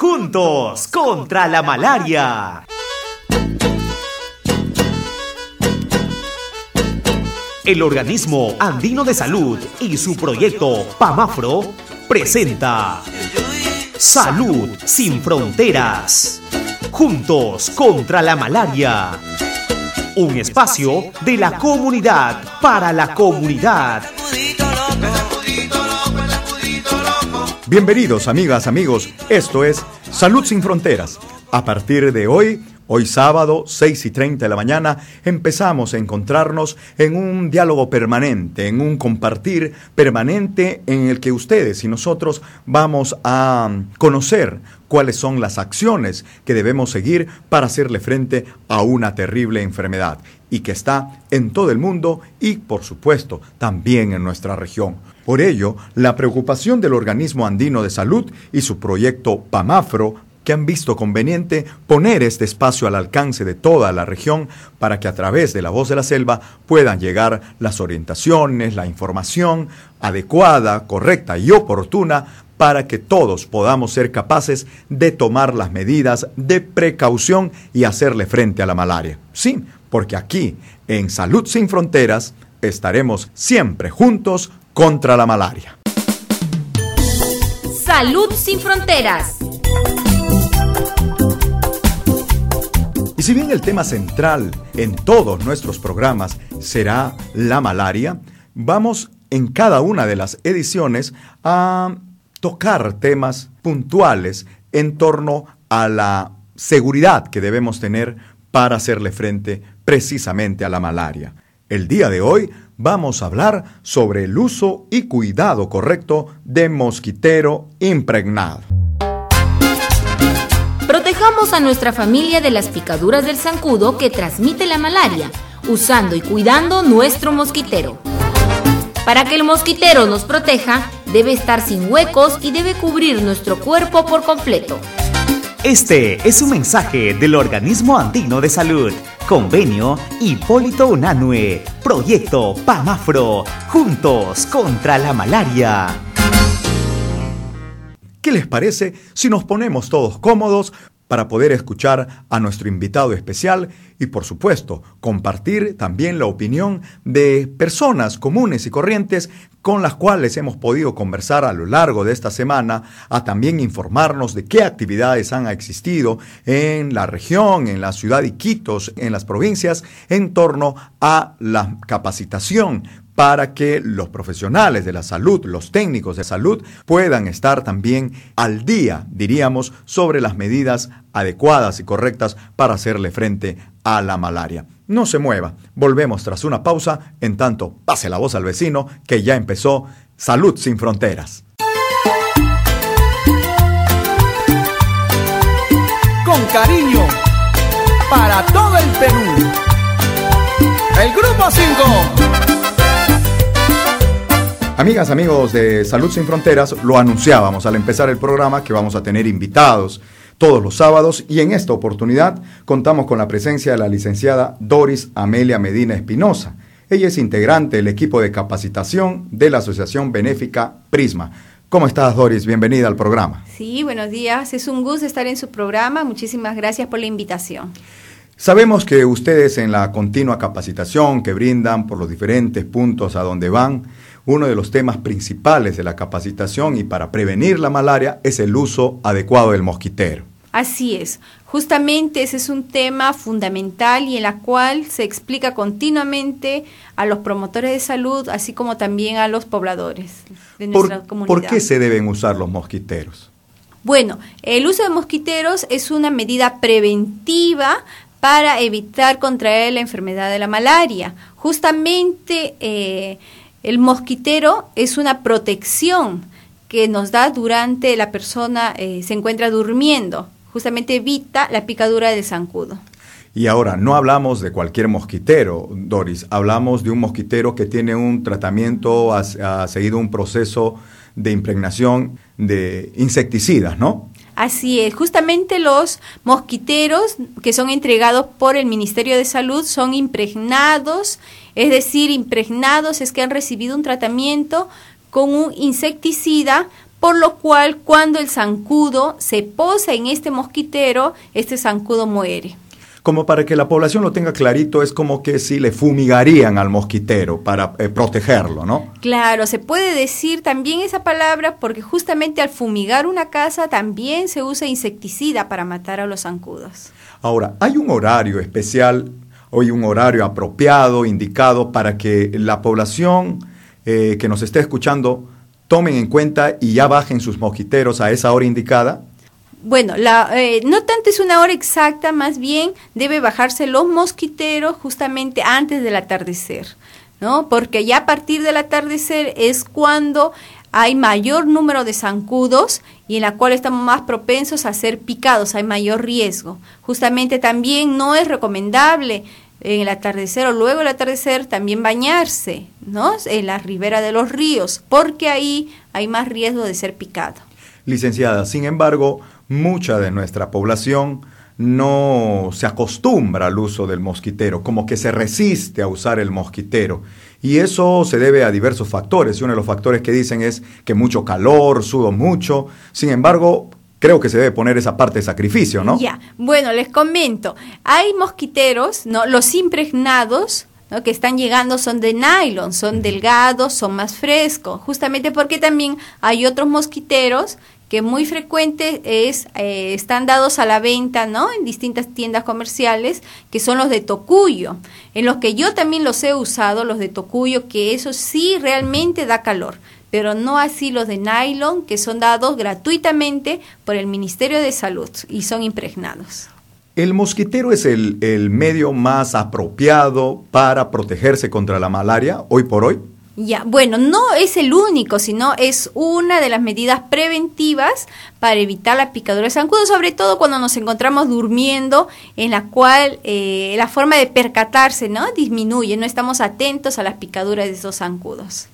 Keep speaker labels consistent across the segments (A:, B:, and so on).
A: Juntos contra la malaria. El organismo andino de salud y su proyecto PAMAFRO presenta Salud sin fronteras. Juntos contra la malaria. Un espacio de la comunidad para la comunidad.
B: Bienvenidos amigas, amigos. Esto es Salud sin Fronteras. A partir de hoy, hoy sábado, 6 y 30 de la mañana, empezamos a encontrarnos en un diálogo permanente, en un compartir permanente en el que ustedes y nosotros vamos a conocer cuáles son las acciones que debemos seguir para hacerle frente a una terrible enfermedad y que está en todo el mundo y, por supuesto, también en nuestra región. Por ello, la preocupación del organismo andino de salud y su proyecto PAMAFRO que han visto conveniente poner este espacio al alcance de toda la región para que a través de la voz de la selva puedan llegar las orientaciones, la información adecuada, correcta y oportuna para que todos podamos ser capaces de tomar las medidas de precaución y hacerle frente a la malaria. Sí, porque aquí, en Salud sin Fronteras, estaremos siempre juntos contra la malaria.
C: Salud sin fronteras.
B: Y si bien el tema central en todos nuestros programas será la malaria, vamos en cada una de las ediciones a tocar temas puntuales en torno a la seguridad que debemos tener para hacerle frente precisamente a la malaria. El día de hoy vamos a hablar sobre el uso y cuidado correcto de mosquitero impregnado.
C: Protejamos a nuestra familia de las picaduras del zancudo que transmite la malaria, usando y cuidando nuestro mosquitero. Para que el mosquitero nos proteja, debe estar sin huecos y debe cubrir nuestro cuerpo por completo.
A: Este es un mensaje del Organismo Andino de Salud, Convenio Hipólito Unanue, Proyecto PAMAFRO, Juntos contra la Malaria.
B: ¿Qué les parece si nos ponemos todos cómodos para poder escuchar a nuestro invitado especial y por supuesto compartir también la opinión de personas comunes y corrientes con las cuales hemos podido conversar a lo largo de esta semana, a también informarnos de qué actividades han existido en la región, en la ciudad de Iquitos, en las provincias, en torno a la capacitación para que los profesionales de la salud, los técnicos de salud, puedan estar también al día, diríamos, sobre las medidas adecuadas y correctas para hacerle frente a la malaria. No se mueva, volvemos tras una pausa, en tanto pase la voz al vecino que ya empezó Salud sin Fronteras.
D: Con cariño, para todo el Perú. El Grupo 5.
B: Amigas, amigos de Salud Sin Fronteras, lo anunciábamos al empezar el programa que vamos a tener invitados todos los sábados y en esta oportunidad contamos con la presencia de la licenciada Doris Amelia Medina Espinosa. Ella es integrante del equipo de capacitación de la Asociación Benéfica Prisma. ¿Cómo estás, Doris? Bienvenida al programa.
E: Sí, buenos días. Es un gusto estar en su programa. Muchísimas gracias por la invitación.
B: Sabemos que ustedes en la continua capacitación que brindan por los diferentes puntos a donde van, uno de los temas principales de la capacitación y para prevenir la malaria es el uso adecuado del mosquitero.
E: Así es. Justamente ese es un tema fundamental y en la cual se explica continuamente a los promotores de salud, así como también a los pobladores de nuestra comunidad.
B: ¿Por qué se deben usar los mosquiteros?
E: Bueno, el uso de mosquiteros es una medida preventiva para evitar contraer la enfermedad de la malaria. Justamente eh, el mosquitero es una protección que nos da durante la persona eh, se encuentra durmiendo. Justamente evita la picadura del zancudo.
B: Y ahora, no hablamos de cualquier mosquitero, Doris, hablamos de un mosquitero que tiene un tratamiento, ha, ha seguido un proceso de impregnación de insecticidas, ¿no?
E: Así es, justamente los mosquiteros que son entregados por el Ministerio de Salud son impregnados, es decir, impregnados es que han recibido un tratamiento con un insecticida por lo cual cuando el zancudo se posa en este mosquitero, este zancudo muere.
B: Como para que la población lo tenga clarito, es como que si le fumigarían al mosquitero para eh, protegerlo, ¿no?
E: Claro, se puede decir también esa palabra porque justamente al fumigar una casa también se usa insecticida para matar a los zancudos.
B: Ahora, ¿hay un horario especial, hoy un horario apropiado, indicado para que la población eh, que nos esté escuchando tomen en cuenta y ya bajen sus mosquiteros a esa hora indicada?
E: Bueno, la, eh, no tanto es una hora exacta, más bien debe bajarse los mosquiteros justamente antes del atardecer, ¿no? Porque ya a partir del atardecer es cuando hay mayor número de zancudos y en la cual estamos más propensos a ser picados, hay mayor riesgo. Justamente también no es recomendable en el atardecer o luego del atardecer también bañarse, ¿no? En la ribera de los ríos, porque ahí hay más riesgo de ser picado.
B: Licenciada, sin embargo, mucha de nuestra población no se acostumbra al uso del mosquitero, como que se resiste a usar el mosquitero. Y eso se debe a diversos factores. Y uno de los factores que dicen es que mucho calor, sudo mucho. Sin embargo, creo que se debe poner esa parte de sacrificio, ¿no?
E: Ya, bueno, les comento. Hay mosquiteros, ¿no? Los impregnados, ¿no? que están llegando son de nylon, son delgados, son más frescos, justamente porque también hay otros mosquiteros que muy frecuente es, eh, están dados a la venta, ¿no? En distintas tiendas comerciales, que son los de tocuyo, en los que yo también los he usado, los de tocuyo, que eso sí realmente da calor, pero no así los de nylon, que son dados gratuitamente por el Ministerio de Salud y son impregnados.
B: ¿El mosquitero es el, el medio más apropiado para protegerse contra la malaria hoy por hoy?
E: Ya, bueno, no es el único, sino es una de las medidas preventivas para evitar la picadura de zancudo, sobre todo cuando nos encontramos durmiendo, en la cual eh, la forma de percatarse no disminuye, no estamos atentos a las picaduras de esos zancudos.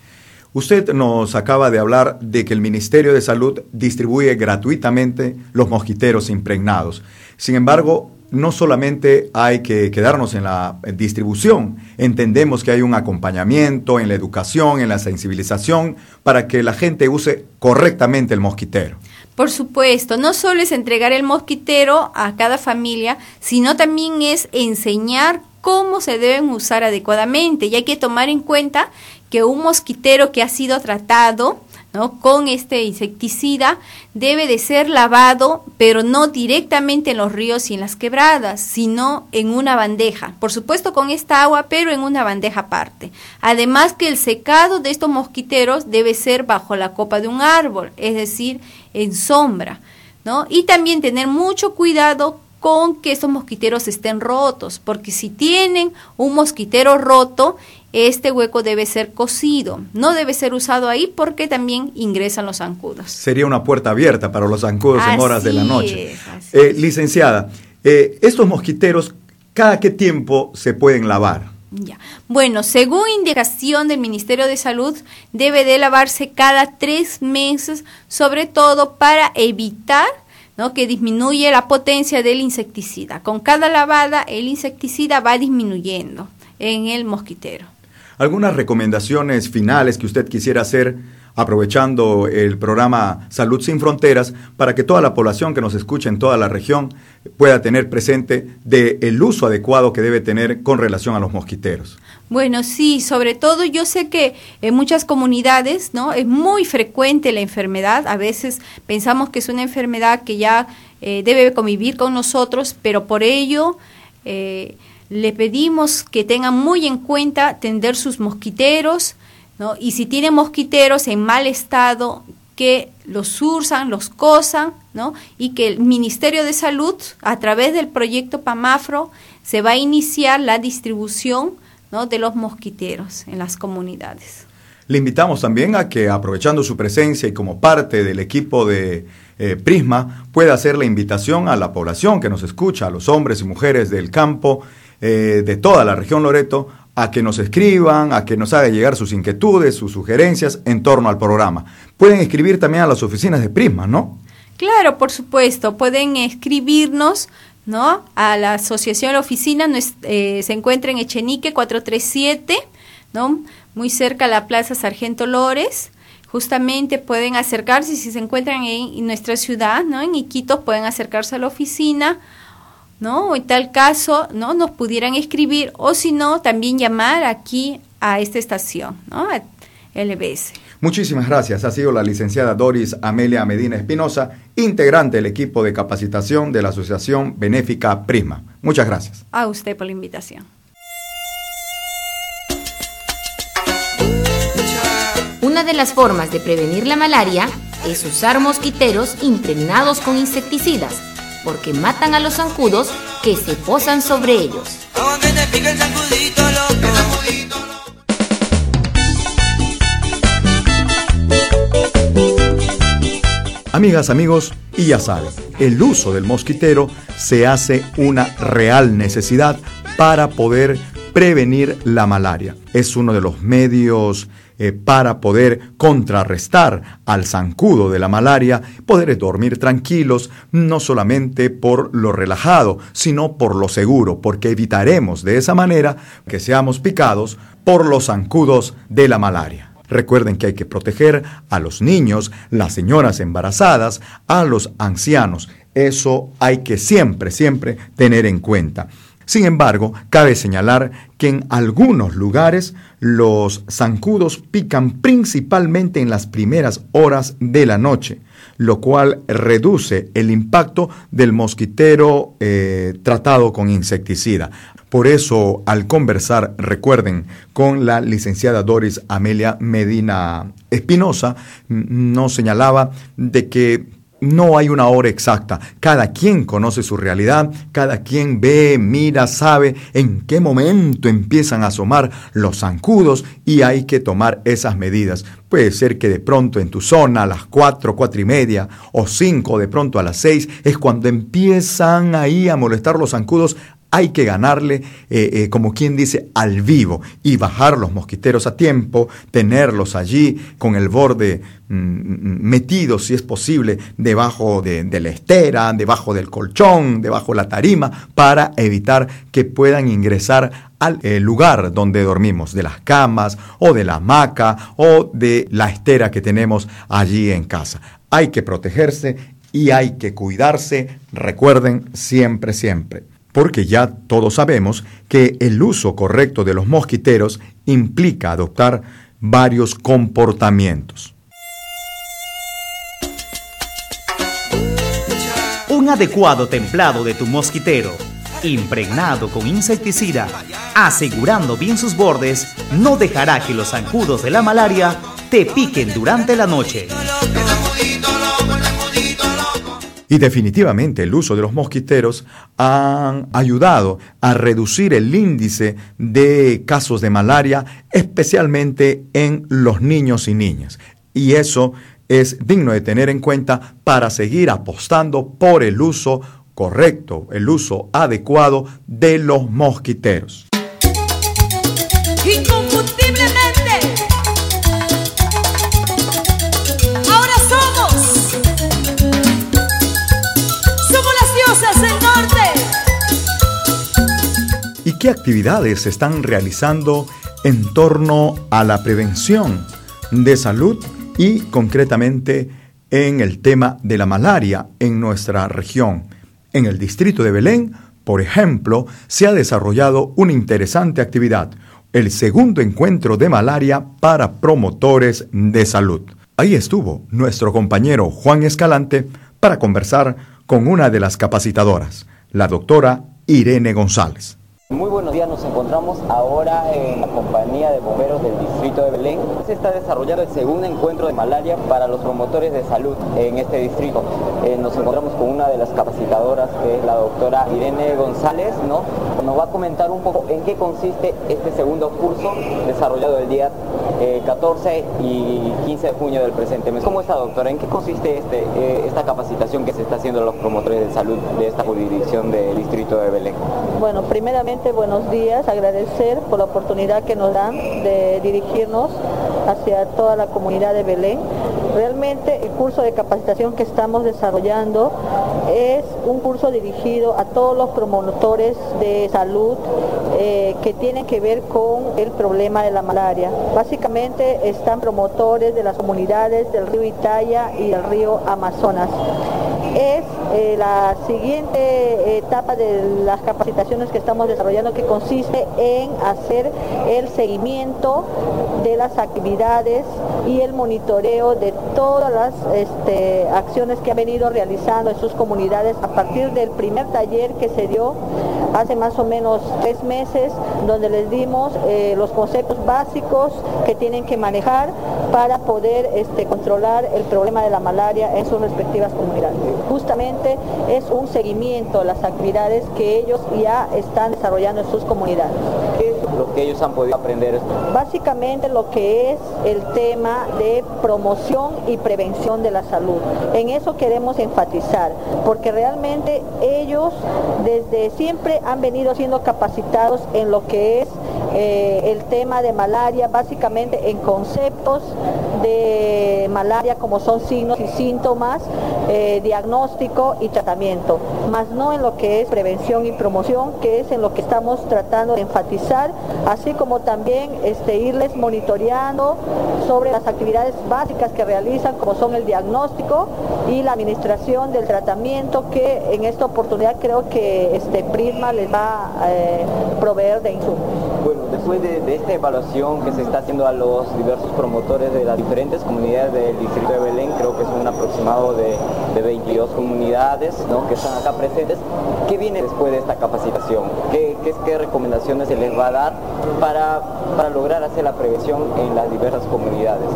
B: Usted nos acaba de hablar de que el Ministerio de Salud distribuye gratuitamente los mosquiteros impregnados. Sin embargo, no solamente hay que quedarnos en la distribución, entendemos que hay un acompañamiento en la educación, en la sensibilización, para que la gente use correctamente el mosquitero.
E: Por supuesto, no solo es entregar el mosquitero a cada familia, sino también es enseñar cómo se deben usar adecuadamente. Y hay que tomar en cuenta que un mosquitero que ha sido tratado con este insecticida debe de ser lavado, pero no directamente en los ríos y en las quebradas, sino en una bandeja. Por supuesto con esta agua, pero en una bandeja aparte. Además que el secado de estos mosquiteros debe ser bajo la copa de un árbol, es decir, en sombra. ¿no? Y también tener mucho cuidado con que estos mosquiteros estén rotos, porque si tienen un mosquitero roto, este hueco debe ser cosido, no debe ser usado ahí porque también ingresan los zancudos.
B: Sería una puerta abierta para los zancudos en horas de la noche. Eh, licenciada, eh, estos mosquiteros, ¿cada qué tiempo se pueden lavar?
E: Ya. Bueno, según indicación del Ministerio de Salud, debe de lavarse cada tres meses, sobre todo para evitar ¿no? que disminuye la potencia del insecticida. Con cada lavada, el insecticida va disminuyendo en el mosquitero
B: algunas recomendaciones finales que usted quisiera hacer aprovechando el programa Salud sin Fronteras para que toda la población que nos escucha en toda la región pueda tener presente de el uso adecuado que debe tener con relación a los mosquiteros.
E: Bueno, sí, sobre todo yo sé que en muchas comunidades, ¿no? Es muy frecuente la enfermedad, a veces pensamos que es una enfermedad que ya eh, debe convivir con nosotros, pero por ello eh, le pedimos que tengan muy en cuenta tender sus mosquiteros, ¿no? Y si tienen mosquiteros en mal estado, que los sursan, los cosan, ¿no? Y que el Ministerio de Salud, a través del proyecto PAMAFRO, se va a iniciar la distribución ¿no? de los mosquiteros en las comunidades.
B: Le invitamos también a que, aprovechando su presencia y como parte del equipo de eh, Prisma, pueda hacer la invitación a la población que nos escucha, a los hombres y mujeres del campo, eh, de toda la región Loreto a que nos escriban, a que nos hagan llegar sus inquietudes, sus sugerencias en torno al programa. Pueden escribir también a las oficinas de Prisma, ¿no?
E: Claro, por supuesto, pueden escribirnos ¿no? A la asociación, la oficina eh, se encuentra en Echenique 437, ¿no? Muy cerca a la Plaza Sargento Lores. justamente pueden acercarse, si se encuentran en, nuestra ciudad, ¿no? En Iquitos, pueden acercarse a la oficina, ¿no? O en tal caso, ¿no? Nos pudieran escribir o si no, también llamar aquí a esta estación, ¿no? A LBS.
B: Muchísimas gracias. Ha sido la licenciada Doris Amelia Medina Espinosa, integrante del equipo de capacitación de la Asociación Benéfica Prisma. Muchas gracias.
E: A usted por la invitación.
C: Una de las formas de prevenir la malaria es usar mosquiteros impregnados con insecticidas, porque matan a los zancudos que se posan sobre ellos.
B: Amigas, amigos, y ya saben, el uso del mosquitero se hace una real necesidad para poder prevenir la malaria. Es uno de los medios eh, para poder contrarrestar al zancudo de la malaria, poder dormir tranquilos, no solamente por lo relajado, sino por lo seguro, porque evitaremos de esa manera que seamos picados por los zancudos de la malaria. Recuerden que hay que proteger a los niños, las señoras embarazadas, a los ancianos. Eso hay que siempre, siempre tener en cuenta. Sin embargo, cabe señalar que en algunos lugares los zancudos pican principalmente en las primeras horas de la noche, lo cual reduce el impacto del mosquitero eh, tratado con insecticida. Por eso, al conversar, recuerden, con la licenciada Doris Amelia Medina Espinosa, nos señalaba de que no hay una hora exacta. Cada quien conoce su realidad, cada quien ve, mira, sabe en qué momento empiezan a asomar los zancudos y hay que tomar esas medidas. Puede ser que de pronto en tu zona a las cuatro, cuatro y media o cinco, de pronto a las seis, es cuando empiezan ahí a molestar los zancudos hay que ganarle, eh, eh, como quien dice, al vivo y bajar los mosquiteros a tiempo, tenerlos allí con el borde mm, mm, metido, si es posible, debajo de, la estera, debajo del colchón, debajo de la tarima, para evitar que puedan ingresar al eh, lugar donde dormimos, de las camas o de la hamaca o de la estera que tenemos allí en casa. Hay que protegerse y hay que cuidarse, recuerden, siempre, siempre porque ya todos sabemos que el uso correcto de los mosquiteros implica adoptar varios comportamientos.
A: Un adecuado templado de tu mosquitero, impregnado con insecticida, asegurando bien sus bordes, no dejará que los zancudos de la malaria te piquen durante la noche.
B: Y definitivamente el uso de los mosquiteros han ayudado a reducir el índice de casos de malaria, especialmente en los niños y niñas. Y eso es digno de tener en cuenta para seguir apostando por el uso correcto, el uso adecuado de los mosquiteros. Actividades se están realizando en torno a la prevención de salud y concretamente en el tema de la malaria en nuestra región. En el distrito de Belén, por ejemplo, se ha desarrollado una interesante actividad, el segundo encuentro de malaria para promotores de salud. Ahí estuvo nuestro compañero Juan Escalante para conversar con una de las capacitadoras, la doctora Irene González.
F: Muy buenos días, nos encontramos ahora en la compañía de bomberos del distrito de Belén. Se está desarrollando el segundo encuentro de malaria para los promotores de salud en este distrito. Eh, nos encontramos con una de las capacitadoras que es la doctora Irene González, ¿no? Nos va a comentar un poco en qué consiste este segundo curso desarrollado el día 14 eh, y 15 de junio del presente mes. ¿Cómo está doctora? ¿En qué consiste este, eh, esta capacitación que se está haciendo a los promotores de salud de esta jurisdicción del distrito de Belén?
G: Bueno, primeramente buenos días, agradecer por la oportunidad que nos dan de dirigirnos hacia toda la comunidad de Belén. Realmente el curso de capacitación que estamos desarrollando es un curso dirigido a todos los promotores de salud eh, que tienen que ver con el problema de la malaria. Básicamente están promotores de las comunidades del río Italia y del río Amazonas es eh, la siguiente etapa de las capacitaciones que estamos desarrollando que consiste en hacer el seguimiento de las actividades y el monitoreo de todas las este, acciones que ha venido realizando en sus comunidades a partir del primer taller que se dio hace más o menos tres meses, donde les dimos eh, los conceptos básicos que tienen que manejar para poder este, controlar el problema de la malaria en sus respectivas comunidades justamente es un seguimiento de las actividades que ellos ya están desarrollando en sus comunidades.
F: ¿Qué es lo que ellos han podido aprender?
G: Básicamente lo que es el tema de promoción y prevención de la salud. En eso queremos enfatizar, porque realmente ellos desde siempre han venido siendo capacitados en lo que es eh, el tema de malaria, básicamente en conceptos de malaria como son signos y síntomas, eh, diagnóstico y tratamiento, más no en lo que es prevención y promoción, que es en lo que estamos tratando de enfatizar, así como también este, irles monitoreando sobre las actividades básicas que realizan, como son el diagnóstico y la administración del tratamiento, que en esta oportunidad creo que este Prisma les va a eh, proveer de insumos.
F: Bueno, después de, esta evaluación que se está haciendo a los diversos promotores de las diferentes comunidades del distrito de Belén, creo que son un aproximado de, 22 comunidades que están acá presentes, ¿qué viene después de esta capacitación? ¿Qué, recomendaciones se les va a dar para lograr hacer la prevención en las diversas comunidades?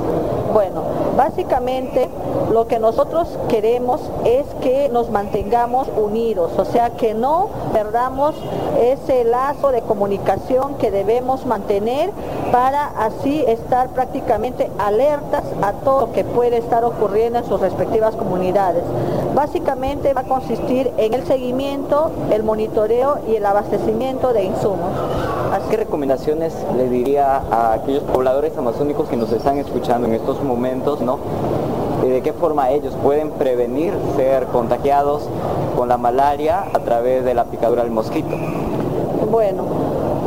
G: Bueno, básicamente lo que nosotros queremos es que nos mantengamos unidos, o sea, que no perdamos ese lazo de comunicación que debemos mantener para así estar prácticamente alertas a todo lo que puede estar ocurriendo en sus respectivas comunidades. Básicamente va a consistir en el seguimiento, el monitoreo y el abastecimiento de insumos.
F: ¿Qué recomendaciones le diría a aquellos pobladores amazónicos que nos están escuchando en estos momentos, ¿no? de qué forma ellos pueden prevenir ser contagiados con la malaria a través de la picadura del mosquito.
G: Bueno,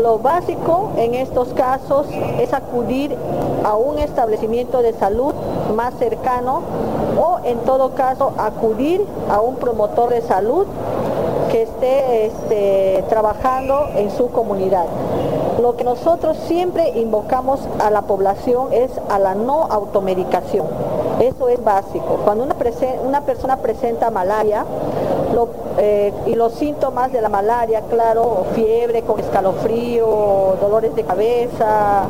G: lo básico en estos casos es acudir a un establecimiento de salud más cercano o en todo caso acudir a un promotor de salud que esté este, trabajando en su comunidad. Lo que nosotros siempre invocamos a la población es a la no automedicación. Eso es básico. Cuando una, una persona presenta malaria eh, y los síntomas de la malaria, claro, fiebre con escalofrío, dolores de cabeza,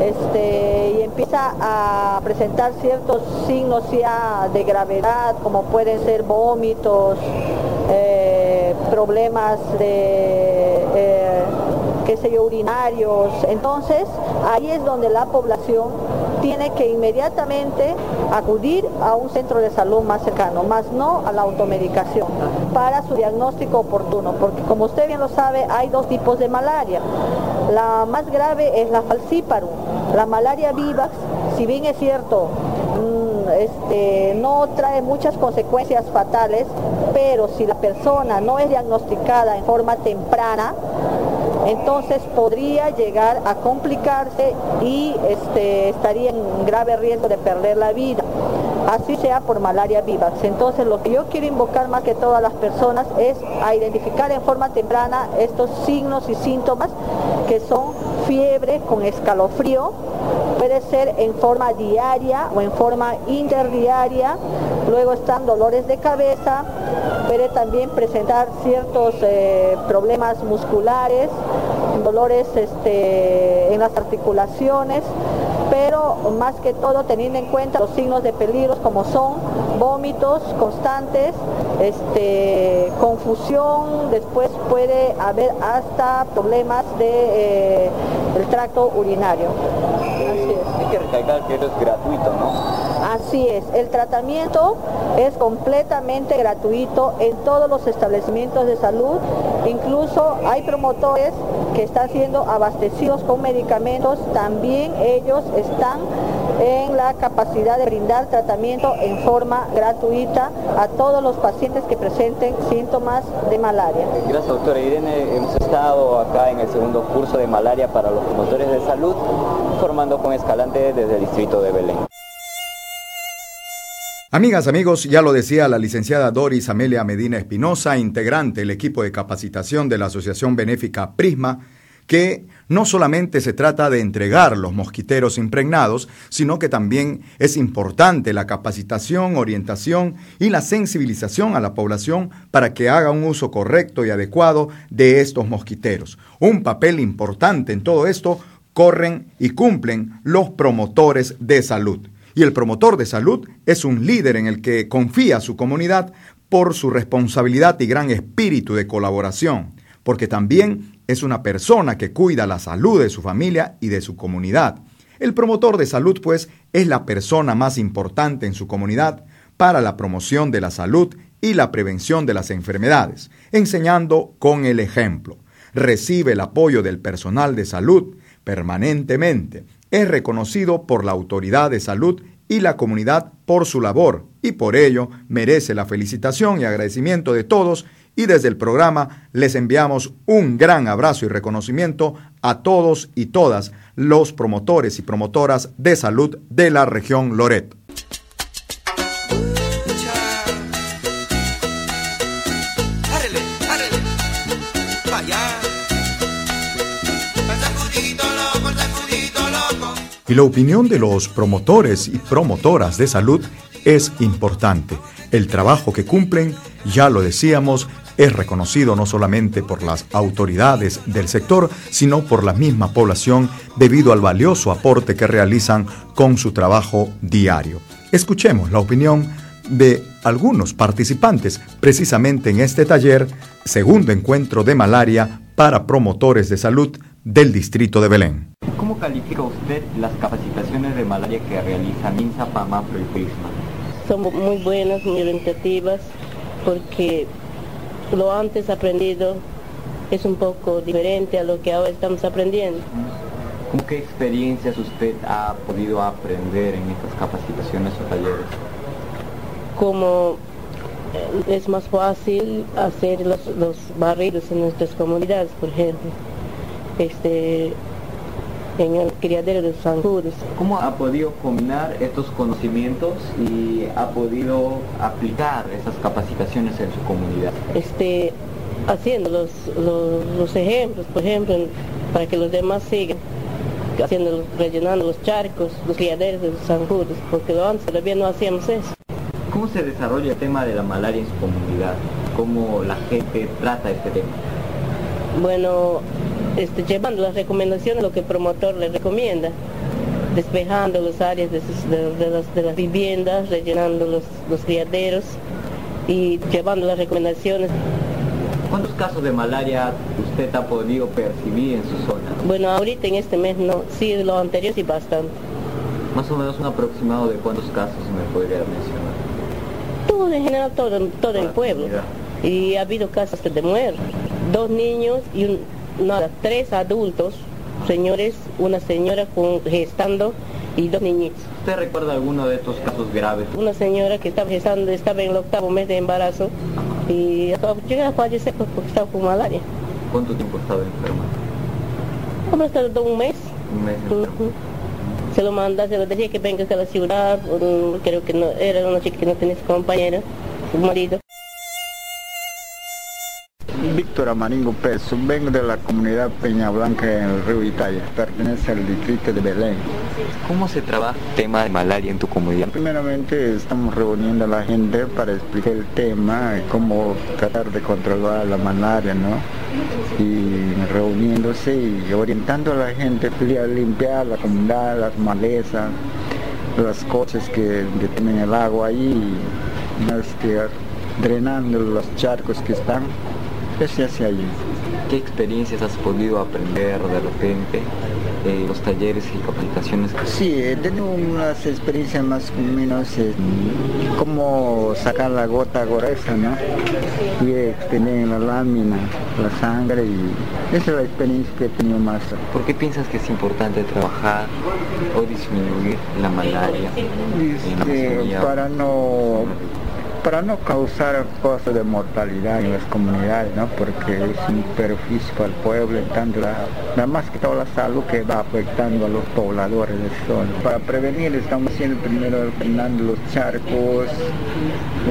G: este, y empieza a presentar ciertos signos ya de gravedad, como pueden ser vómitos, eh, problemas de... Eh, qué sé yo, urinarios. Entonces, ahí es donde la población tiene que inmediatamente acudir a un centro de salud más cercano, más no a la automedicación, para su diagnóstico oportuno, porque como usted bien lo sabe, hay dos tipos de malaria. La más grave es la falciparum, la malaria vivax, si bien es cierto, mm, este, no trae muchas consecuencias fatales, pero si la persona no es diagnosticada en forma temprana, entonces podría llegar a complicarse y este, estaría en grave riesgo de perder la vida así sea por malaria vivax. Entonces lo que yo quiero invocar más que todas las personas es a identificar en forma temprana estos signos y síntomas que son fiebre con escalofrío, puede ser en forma diaria o en forma interdiaria, luego están dolores de cabeza, puede también presentar ciertos eh, problemas musculares, dolores este, en las articulaciones, pero más que todo teniendo en cuenta los signos de peligro como son vómitos constantes, este, confusión, después puede haber hasta problemas de, eh, tracto urinario.
F: Que recalcar que esto es gratuito, ¿no?
G: Así es, el tratamiento es completamente gratuito en todos los establecimientos de salud, incluso hay promotores que están siendo abastecidos con medicamentos, también ellos están en la capacidad de brindar tratamiento en forma gratuita a todos los pacientes que presenten síntomas de malaria.
F: Gracias, doctora Irene. Hemos estado acá en el segundo curso de malaria para los promotores de salud, formando con Escalante desde el distrito de Belén.
B: Amigas, amigos, ya lo decía la licenciada Doris Amelia Medina Espinosa, integrante del equipo de capacitación de la Asociación Benéfica Prisma, que no solamente se trata de entregar los mosquiteros impregnados, sino que también es importante la capacitación, orientación y la sensibilización a la población para que haga un uso correcto y adecuado de estos mosquiteros. Un papel importante en todo esto corren y cumplen los promotores de salud. Y el promotor de salud es un líder en el que confía su comunidad por su responsabilidad y gran espíritu de colaboración, porque también es una persona que cuida la salud de su familia y de su comunidad. El promotor de salud, pues, es la persona más importante en su comunidad para la promoción de la salud y la prevención de las enfermedades, enseñando con el ejemplo. Recibe el apoyo del personal de salud permanentemente. Es reconocido por la autoridad de salud y la comunidad por su labor y por ello merece la felicitación y agradecimiento de todos y desde el programa les enviamos un gran abrazo y reconocimiento a todos y todas los promotores y promotoras de salud de la región Loreto. Y la opinión de los promotores y promotoras de salud es importante. El trabajo que cumplen, ya lo decíamos, es reconocido no solamente por las autoridades del sector, sino por la misma población debido al valioso aporte que realizan con su trabajo diario. Escuchemos la opinión de algunos participantes precisamente en este taller, segundo encuentro de malaria para promotores de salud del distrito de Belén.
F: ¿Cómo califica usted las capacitaciones de malaria que realiza MINSA, PAMAPRO y PRISMA?
H: Son muy buenas, muy orientativas, porque lo antes aprendido es un poco diferente a lo que ahora estamos aprendiendo.
F: ¿Cómo qué experiencias usted ha podido aprender en estas capacitaciones o talleres?
H: Como eh, es más fácil hacer los, los barridos en nuestras comunidades, por ejemplo. Este, en el criadero de zancudos.
F: ¿Cómo ha podido combinar estos conocimientos y ha podido aplicar esas capacitaciones en su comunidad?
H: Este, haciendo los, los, ejemplos, por ejemplo, para que los demás sigan haciendo, rellenando los charcos, los criaderos de los zancudos, porque antes todavía no hacíamos eso.
F: ¿Cómo se desarrolla el tema de la malaria en su comunidad? ¿Cómo la gente trata este tema?
H: Bueno, este, llevando las recomendaciones, lo que el promotor le recomienda, despejando las áreas de, las, viviendas, rellenando los, los criaderos y llevando las recomendaciones.
F: ¿Cuántos casos de malaria usted ha podido percibir en su zona?
H: Bueno, ahorita en este mes no, sí, lo anterior sí bastante.
F: Más o menos un aproximado de cuántos casos me podría mencionar.
H: Todo en general, todo, todo el pueblo. Y ha habido casos de muerte. Dos niños y un, nada, tres adultos, señores, una señora con, gestando y dos niñitos.
F: ¿Usted recuerda alguno de estos casos graves?
H: Una señora que estaba gestando, estaba en el octavo mes de embarazo y llegó a fallecer porque estaba con malaria.
F: ¿Cuánto tiempo estaba enferma?
H: Como estado un mes.
F: Un mes.
H: Se lo manda, se lo decía que venga a la ciudad, creo que no, era una chica que no tenía su compañera, su marido.
I: Víctor Amaringo Pérez, vengo de la comunidad Peña Blanca en el río Italia, pertenece al distrito de Belén.
F: ¿Cómo se trabaja el tema de malaria en tu comunidad?
I: Primeramente estamos reuniendo a la gente para explicar el tema, cómo tratar de controlar la malaria, ¿no? Y reuniéndose y orientando a la gente a limpiar la comunidad, las malezas, las cosas que detienen el agua ahí, más que drenando los charcos que están
F: ¿Qué experiencias has podido aprender de repente eh, los talleres y capacitaciones?
I: Sí, he tenido unas experiencias más o menos eh, como sacar la gota gruesa, ¿no? Y extender la lámina, la sangre y esa es la experiencia que he tenido más.
F: ¿Por qué piensas que es importante trabajar o disminuir la malaria?
I: Este, para no para no causar cosas de mortalidad en las comunidades, ¿no? porque es un perjuicio para el pueblo, tanto la, más que toda la salud que va afectando a los pobladores del sol. Para prevenir estamos haciendo primero llenando los charcos,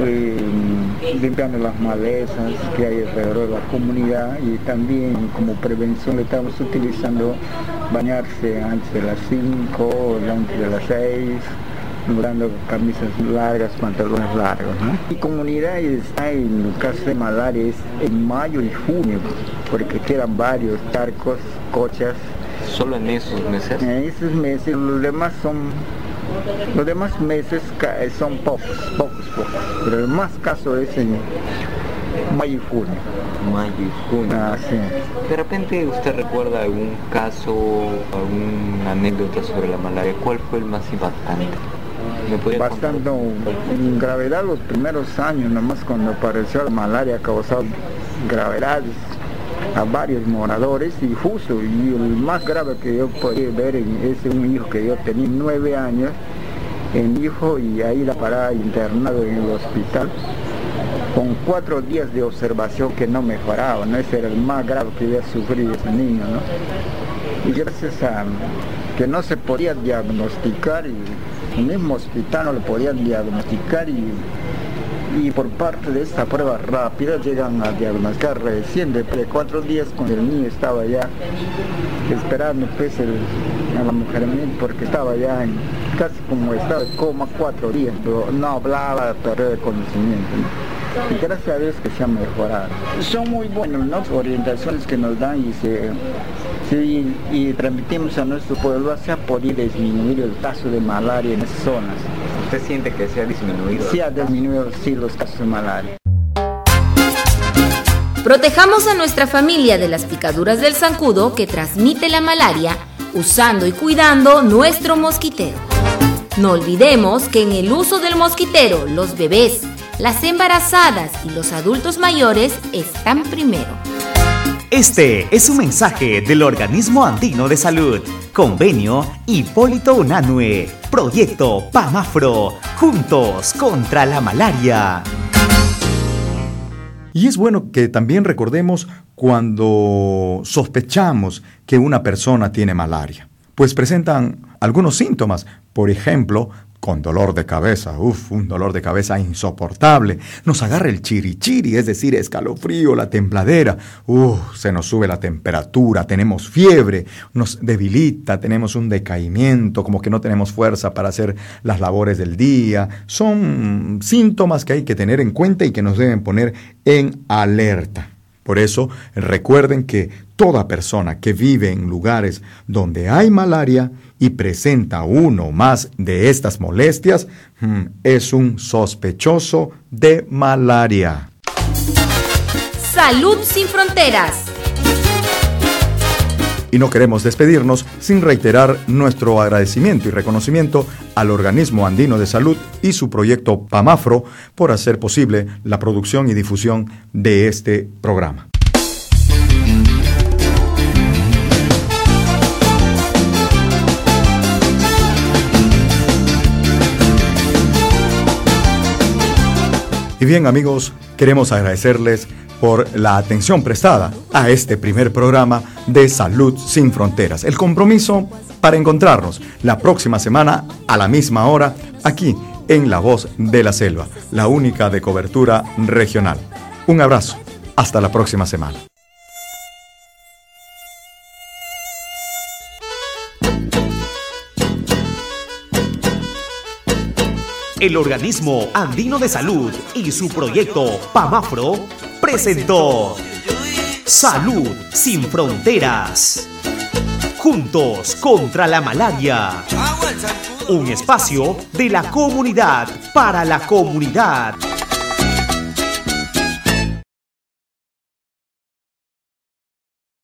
I: eh, limpiando las malezas que hay alrededor de la comunidad y también como prevención le estamos utilizando bañarse antes de las 5 o antes de las 6 usando camisas largas, pantalones largos. ¿no? Mi comunidad está en caso de malaria en mayo y junio, porque quedan varios charcos, cochas.
F: ¿Solo en esos meses?
I: En esos meses, los demás son los demás meses son pocos, pocos, pocos. Pero el más caso es en mayo y junio.
F: Mayo y junio.
I: Ah, sí.
F: De repente usted recuerda algún caso, alguna anécdota sobre la malaria. ¿Cuál fue el más impactante?
I: Bastante en gravedad los primeros años, nomás cuando apareció la malaria causó gravedades a varios moradores y justo, y el más grave que yo podía ver es un hijo que yo tenía nueve años, el hijo y ahí la parada internado en el hospital con cuatro días de observación que no mejoraba, ¿no? ese era el más grave que había sufrido ese niño, ¿no? Y gracias a que no se podía diagnosticar y el mismo hospital no lo podían diagnosticar y, y por parte de esta prueba rápida llegan a diagnosticar recién de cuatro días cuando el niño estaba ya esperando pues a la mujer porque estaba ya en, casi como estaba coma cuatro días, pero no hablaba, perdió de conocimiento. Y gracias a Dios que se ha mejorado. Son muy buenas las orientaciones que nos dan y se Sí, y transmitimos a nuestro pueblo, se ha podido disminuir el caso de malaria en esas zonas.
F: ¿Usted siente que se ha disminuido?
I: Sí, ha disminuido sí, los casos de malaria.
C: Protejamos a nuestra familia de las picaduras del zancudo que transmite la malaria usando y cuidando nuestro mosquitero. No olvidemos que en el uso del mosquitero los bebés, las embarazadas y los adultos mayores están primero.
A: Este es un mensaje del Organismo Andino de Salud, Convenio Hipólito Unanue, Proyecto PAMAFRO, Juntos contra la Malaria.
B: Y es bueno que también recordemos cuando sospechamos que una persona tiene malaria, pues presentan algunos síntomas, por ejemplo, con dolor de cabeza, uff, un dolor de cabeza insoportable. Nos agarra el chirichiri, es decir, escalofrío, la templadera, uff, se nos sube la temperatura, tenemos fiebre, nos debilita, tenemos un decaimiento, como que no tenemos fuerza para hacer las labores del día. Son síntomas que hay que tener en cuenta y que nos deben poner en alerta. Por eso recuerden que toda persona que vive en lugares donde hay malaria y presenta uno más de estas molestias mm, es un sospechoso de malaria.
C: Salud sin fronteras.
B: Y no queremos despedirnos sin reiterar nuestro agradecimiento y reconocimiento al Organismo Andino de Salud y su proyecto PAMAFRO por hacer posible la producción y difusión de este programa. Y bien amigos, queremos agradecerles por la atención prestada a este primer programa de Salud sin Fronteras. El compromiso para encontrarnos la próxima semana a la misma hora aquí en La Voz de la Selva, la única de cobertura regional. Un abrazo. Hasta la próxima semana.
A: El Organismo Andino de Salud y su proyecto PAMAFRO presentó Salud sin Fronteras. Juntos contra la malaria. Un espacio de la comunidad para la comunidad.